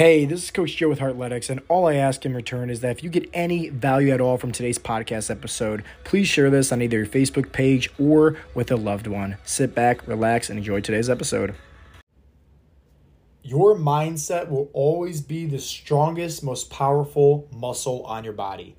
Hey, this is Coach Joe with Heartletics, and all I ask in return is that if you get any value at all from today's podcast episode, please share this on either your Facebook page or with a loved one. Sit back, relax, and enjoy today's episode. Your mindset will always be the strongest, most powerful muscle on your body.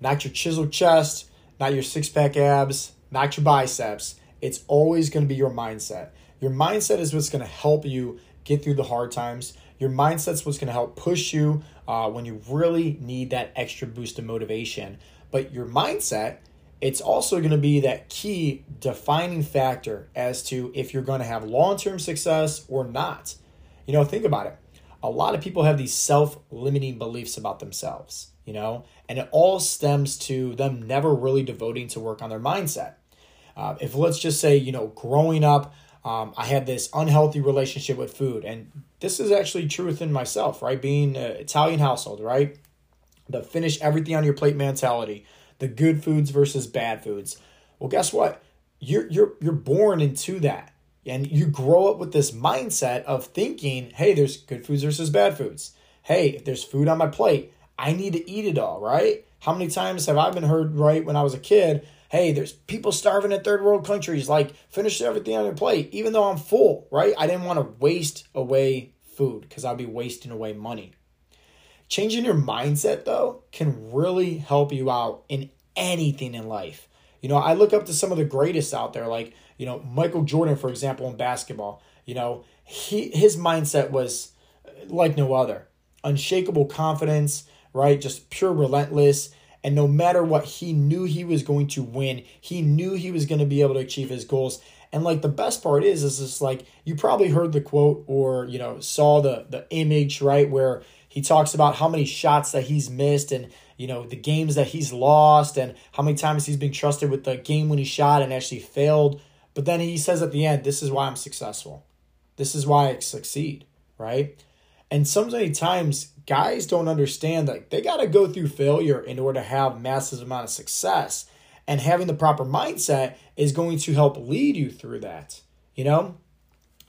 Not your chiseled chest, not your six pack abs, not your biceps. It's always going to be your mindset. Your mindset is what's going to help you get through the hard times your mindset's what's going to help push you uh, when you really need that extra boost of motivation. But your mindset, it's also going to be that key defining factor as to if you're going to have long term success or not. You know, think about it. A lot of people have these self limiting beliefs about themselves, you know, and it all stems to them never really devoting to work on their mindset. Uh, if let's just say, you know, growing up, um, I had this unhealthy relationship with food. And this is actually true within myself, right? Being an Italian household, right? The finish everything on your plate mentality, the good foods versus bad foods. Well, guess what? You're, you're, you're born into that. And you grow up with this mindset of thinking, hey, there's good foods versus bad foods. Hey, if there's food on my plate, I need to eat it all, right? How many times have I been heard right when I was a kid? Hey, there's people starving in third world countries. Like, finish everything on your plate, even though I'm full, right? I didn't want to waste away food because I'd be wasting away money. Changing your mindset, though, can really help you out in anything in life. You know, I look up to some of the greatest out there, like, you know, Michael Jordan, for example, in basketball. You know, he his mindset was uh, like no other. Unshakable confidence, right? Just pure relentless and no matter what, he knew he was going to win. He knew he was going to be able to achieve his goals. And like the best part is, is just like you probably heard the quote or you know saw the the image right where he talks about how many shots that he's missed and you know the games that he's lost and how many times he's been trusted with the game when he shot and actually failed. But then he says at the end, "This is why I'm successful. This is why I succeed." Right? And so many times guys don't understand that they got to go through failure in order to have massive amount of success. And having the proper mindset is going to help lead you through that. You know,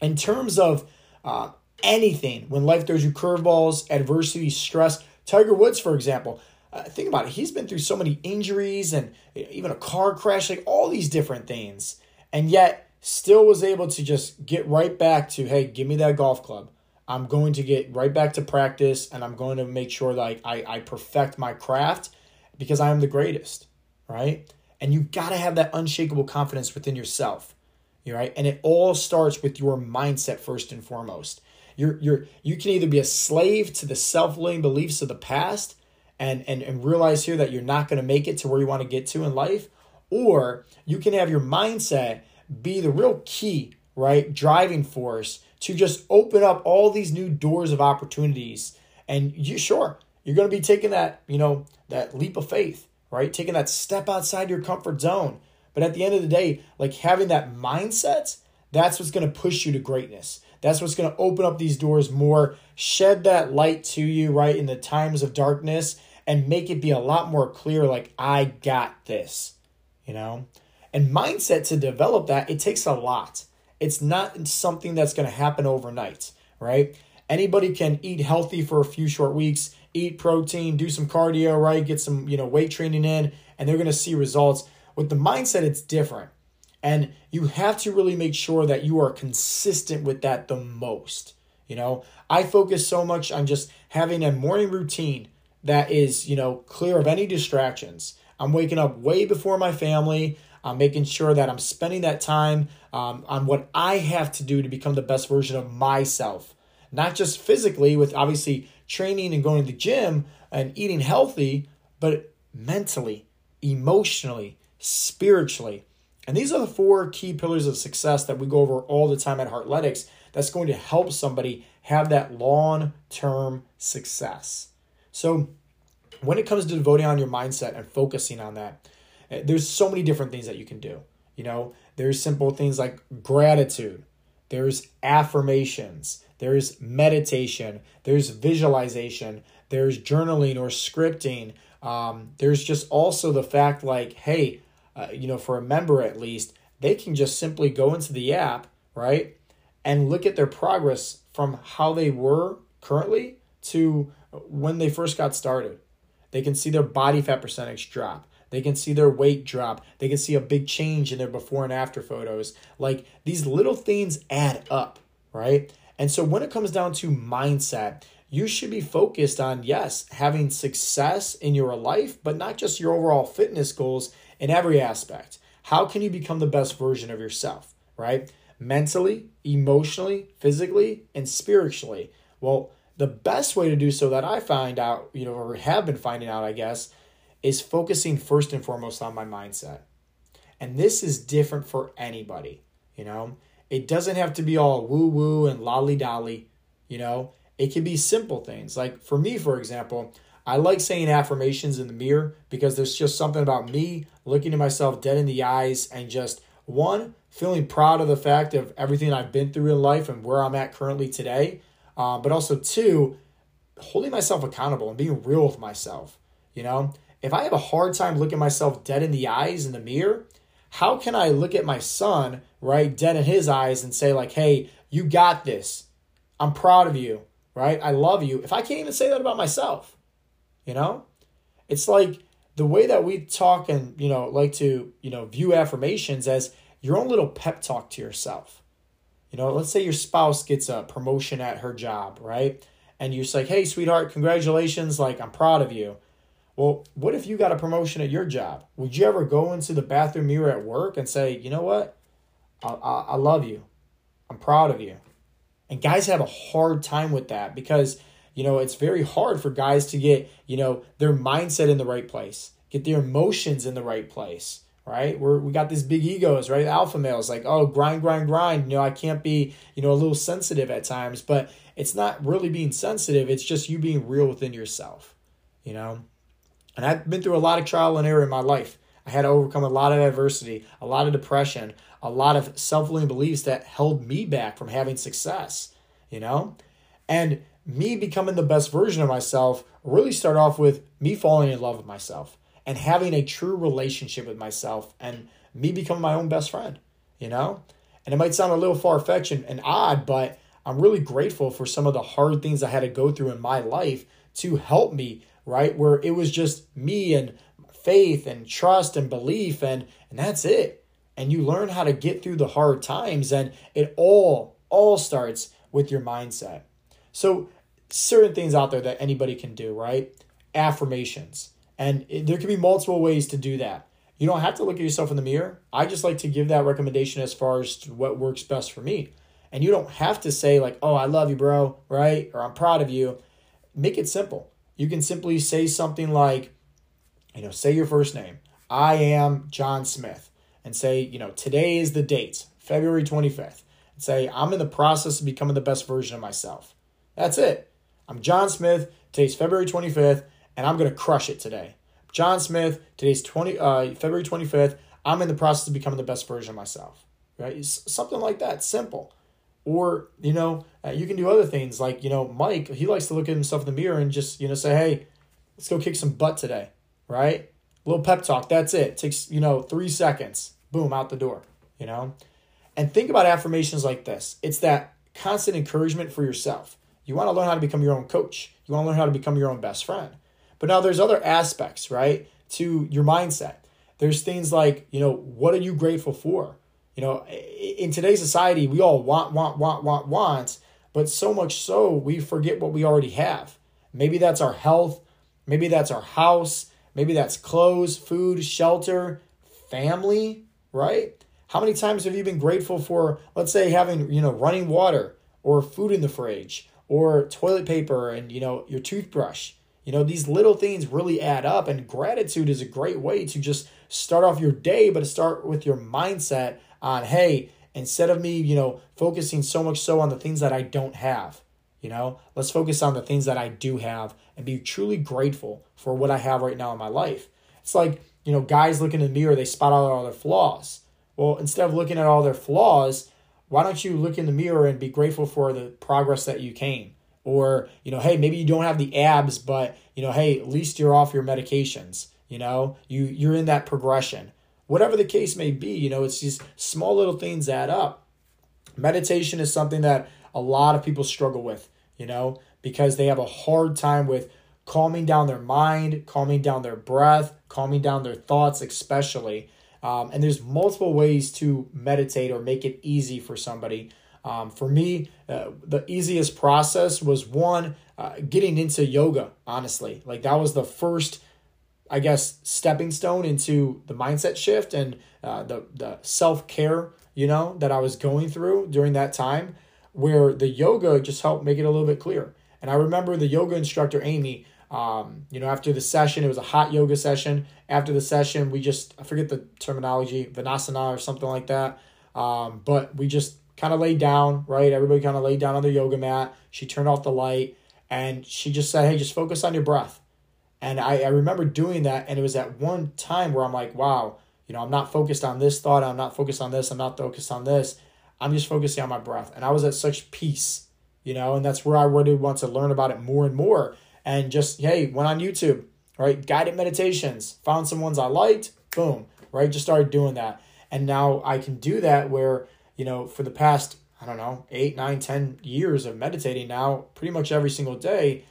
in terms of uh, anything, when life throws you curveballs, adversity, stress, Tiger Woods, for example, uh, think about it. He's been through so many injuries and even a car crash, like all these different things. And yet, still was able to just get right back to, hey, give me that golf club. I'm going to get right back to practice and I'm going to make sure that I, I, perfect my craft because I am the greatest, right? And you got to have that unshakable confidence within yourself, right? And it all starts with your mindset first and foremost. You're, you're, you can either be a slave to the self-limiting beliefs of the past and, and, and realize here that you're not going to make it to where you want to get to in life, or you can have your mindset be the real key, right? Driving force to just open up all these new doors of opportunities. And you sure you're going to be taking that, you know, that leap of faith, right? Taking that step outside your comfort zone. But at the end of the day, like having that mindset, that's what's going to push you to greatness. That's what's going to open up these doors more, shed that light to you, right, in the times of darkness, and make it be a lot more clear like, I got this, you know? And mindset to develop that, it takes a lot. It's not something that's going to happen overnight, right? Anybody can eat healthy for a few short weeks, eat protein, do some cardio, right? Get some, you know, weight training in, and they're going to see results. With the mindset, it's different. And you have to really make sure that you are consistent with that the most. You know, I focus so much on just having a morning routine that is, you know, clear of any distractions. I'm waking up way before my family. I'm making sure that I'm spending that time um, on what I have to do to become the best version of myself. Not just physically, with obviously training and going to the gym and eating healthy, but mentally, emotionally, spiritually. And these are the four key pillars of success that we go over all the time at Heartletics that's going to help somebody have that long term success. So, when it comes to devoting on your mindset and focusing on that, there's so many different things that you can do. You know, there's simple things like gratitude, there's affirmations, there's meditation, there's visualization, there's journaling or scripting. Um, there's just also the fact like, hey, uh, you know, for a member at least, they can just simply go into the app, right, and look at their progress from how they were currently to when they first got started. They can see their body fat percentage drop. They can see their weight drop. They can see a big change in their before and after photos. Like these little things add up, right? And so when it comes down to mindset, you should be focused on, yes, having success in your life, but not just your overall fitness goals in every aspect. How can you become the best version of yourself, right? Mentally, emotionally, physically, and spiritually. Well, the best way to do so that I find out, you know, or have been finding out, I guess, is focusing first and foremost on my mindset. And this is different for anybody, you know? It doesn't have to be all woo woo and lolly dolly, you know? It can be simple things. Like for me, for example, I like saying affirmations in the mirror because there's just something about me looking at myself dead in the eyes and just one, feeling proud of the fact of everything I've been through in life and where I'm at currently today. Uh, but also, two, holding myself accountable and being real with myself. You know, if I have a hard time looking myself dead in the eyes in the mirror, how can I look at my son, right, dead in his eyes and say, like, hey, you got this. I'm proud of you, right? I love you. If I can't even say that about myself, you know? It's like the way that we talk and, you know, like to, you know, view affirmations as your own little pep talk to yourself. You know, let's say your spouse gets a promotion at her job, right? And you're like, hey, sweetheart, congratulations. Like, I'm proud of you. Well, what if you got a promotion at your job? Would you ever go into the bathroom mirror at work and say, you know what? I, I, I love you. I'm proud of you. And guys have a hard time with that because, you know, it's very hard for guys to get, you know, their mindset in the right place, get their emotions in the right place right? We're we got these big egos, right? Alpha males, like, oh, grind, grind, grind. You know, I can't be, you know, a little sensitive at times, but it's not really being sensitive. It's just you being real within yourself, you know? And I've been through a lot of trial and error in my life. I had to overcome a lot of adversity, a lot of depression, a lot of self-limiting beliefs that held me back from having success, you know? And me becoming the best version of myself really start off with me falling in love with myself and having a true relationship with myself and me becoming my own best friend, you know? And it might sound a little far fetched and, and odd, but I'm really grateful for some of the hard things I had to go through in my life to help me, right? Where it was just me and faith and trust and belief and and that's it. And you learn how to get through the hard times and it all all starts with your mindset. So certain things out there that anybody can do, right? Affirmations. And it, there can be multiple ways to do that. You don't have to look at yourself in the mirror. I just like to give that recommendation as far as what works best for me. And you don't have to say, like, oh, I love you, bro, right? Or I'm proud of you. Make it simple. You can simply say something like, you know, say your first name. I am John Smith. And say, you know, today is the date, February 25th. And say, I'm in the process of becoming the best version of myself. That's it. I'm John Smith. Today's February 25th and I'm going to crush it today. John Smith, today's 20 uh, February 25th, I'm in the process of becoming the best version of myself. Right? It's something like that, simple. Or, you know, uh, you can do other things like, you know, Mike, he likes to look at himself in the mirror and just, you know, say, "Hey, let's go kick some butt today." Right? A little pep talk, that's it. it takes, you know, 3 seconds. Boom, out the door, you know? And think about affirmations like this. It's that constant encouragement for yourself. You want to learn how to become your own coach. You want to learn how to become your own best friend. But now there's other aspects, right, to your mindset. There's things like, you know, what are you grateful for? You know, in today's society, we all want, want, want, want, want, but so much so we forget what we already have. Maybe that's our health, maybe that's our house, maybe that's clothes, food, shelter, family, right? How many times have you been grateful for, let's say, having, you know, running water or food in the fridge or toilet paper and, you know, your toothbrush? You know, these little things really add up, and gratitude is a great way to just start off your day, but to start with your mindset on, hey, instead of me, you know, focusing so much so on the things that I don't have, you know, let's focus on the things that I do have and be truly grateful for what I have right now in my life. It's like, you know, guys look in the mirror, they spot out all their flaws. Well, instead of looking at all their flaws, why don't you look in the mirror and be grateful for the progress that you came? or you know hey maybe you don't have the abs but you know hey at least you're off your medications you know you you're in that progression whatever the case may be you know it's these small little things add up meditation is something that a lot of people struggle with you know because they have a hard time with calming down their mind, calming down their breath, calming down their thoughts, especially. Um, and there's multiple ways to meditate or make it easy for somebody. Um, for me, uh, the easiest process was one, uh, getting into yoga, honestly. Like that was the first, I guess, stepping stone into the mindset shift and uh, the, the self care, you know, that I was going through during that time, where the yoga just helped make it a little bit clearer. And I remember the yoga instructor, Amy, um, you know, after the session, it was a hot yoga session. After the session, we just, I forget the terminology, Vinasana or something like that. Um, but we just kind of laid down, right? Everybody kind of laid down on the yoga mat. She turned off the light and she just said, hey, just focus on your breath. And I, I remember doing that. And it was at one time where I'm like, wow, you know, I'm not focused on this thought. I'm not focused on this. I'm not focused on this. I'm just focusing on my breath. And I was at such peace, you know, and that's where I really want to learn about it more and more. And just, hey, went on YouTube, right? Guided meditations, found some ones I liked, boom, right? Just started doing that. And now I can do that where, you know, for the past, I don't know, eight, nine, ten years of meditating now, pretty much every single day,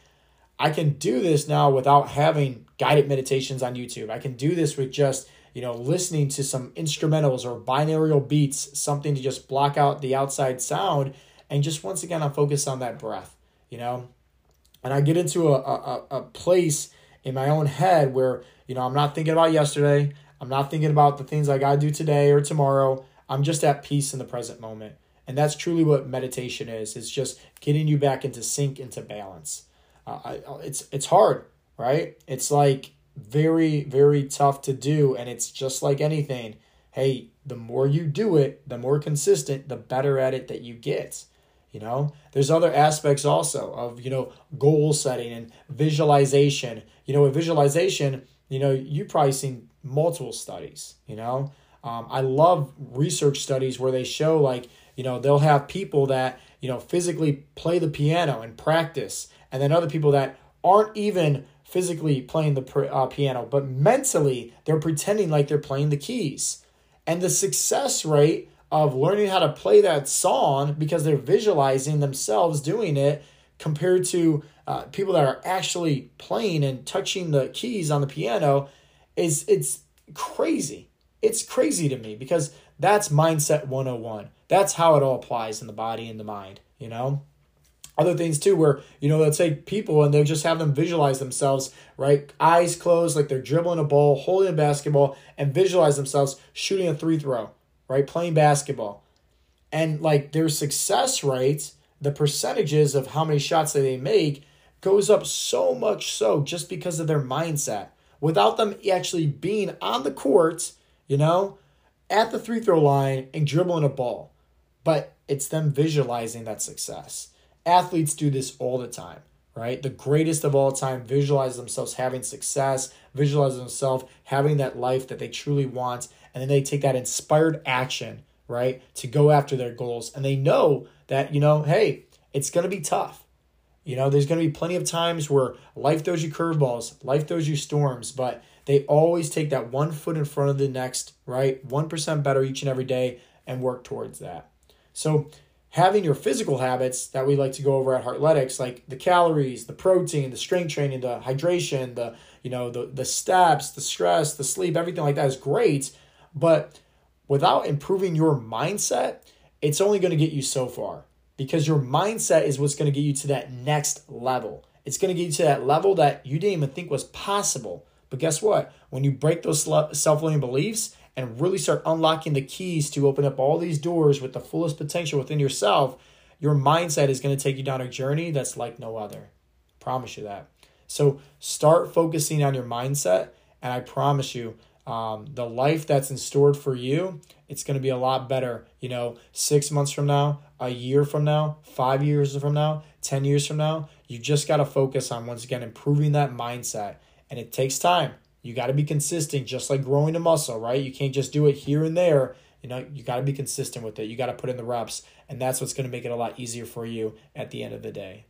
I can do this now without having guided meditations on YouTube. I can do this with just, you know, listening to some instrumentals or binaural beats, something to just block out the outside sound. And just once again, I'm focused on that breath, you know? And I get into a, a, a place in my own head where, you know, I'm not thinking about yesterday. I'm not thinking about the things I got to do today or tomorrow. I'm just at peace in the present moment. And that's truly what meditation is. It's just getting you back into sync, into balance. Uh, I, it's it's hard, right? It's like very very tough to do, and it's just like anything. Hey, the more you do it, the more consistent, the better at it that you get. You know, there's other aspects also of you know goal setting and visualization. You know, with visualization, you know you probably seen multiple studies. You know, um, I love research studies where they show like you know they'll have people that you know physically play the piano and practice, and then other people that aren't even physically playing the uh, piano, but mentally they're pretending like they're playing the keys, and the success rate of learning how to play that song because they're visualizing themselves doing it compared to uh, people that are actually playing and touching the keys on the piano is it's crazy it's crazy to me because that's mindset 101. That's how it all applies in the body and the mind, you know? Other things too, where, you know, they'll take people and they'll just have them visualize themselves, right? Eyes closed, like they're dribbling a ball, holding a basketball, and visualize themselves shooting a three throw, right? Playing basketball. And like their success rates, the percentages of how many shots that they make goes up so much so just because of their mindset. Without them actually being on the court you know, at the three throw line and dribbling a ball. But it's them visualizing that success. Athletes do this all the time, right? The greatest of all time visualize themselves having success, visualize themselves having that life that they truly want, and then they take that inspired action, right, to go after their goals. And they know that, you know, hey, it's going to be tough. You know, there's going to be plenty of times where life throws you curveballs, life throws you storms, but they always take that one foot in front of the next, right? 1% better each and every day and work towards that. So, having your physical habits that we like to go over at Heartletics, like the calories, the protein, the strength training, the hydration, the you know, the the steps, the stress, the sleep, everything like that is great, but without improving your mindset, it's only going to get you so far because your mindset is what's going to get you to that next level. It's going to get you to that level that you didn't even think was possible. But guess what? When you break those self limiting beliefs and really start unlocking the keys to open up all these doors with the fullest potential within yourself, your mindset is going to take you down a journey that's like no other. Promise you that. So start focusing on your mindset, and I promise you, um, the life that's in store for you, it's going to be a lot better. You know, six months from now, a year from now, five years from now, 10 years from now, you just got to focus on once again improving that mindset and it takes time. You got to be consistent, just like growing a muscle, right? You can't just do it here and there. You know, you got to be consistent with it. You got to put in the reps, and that's what's going to make it a lot easier for you at the end of the day.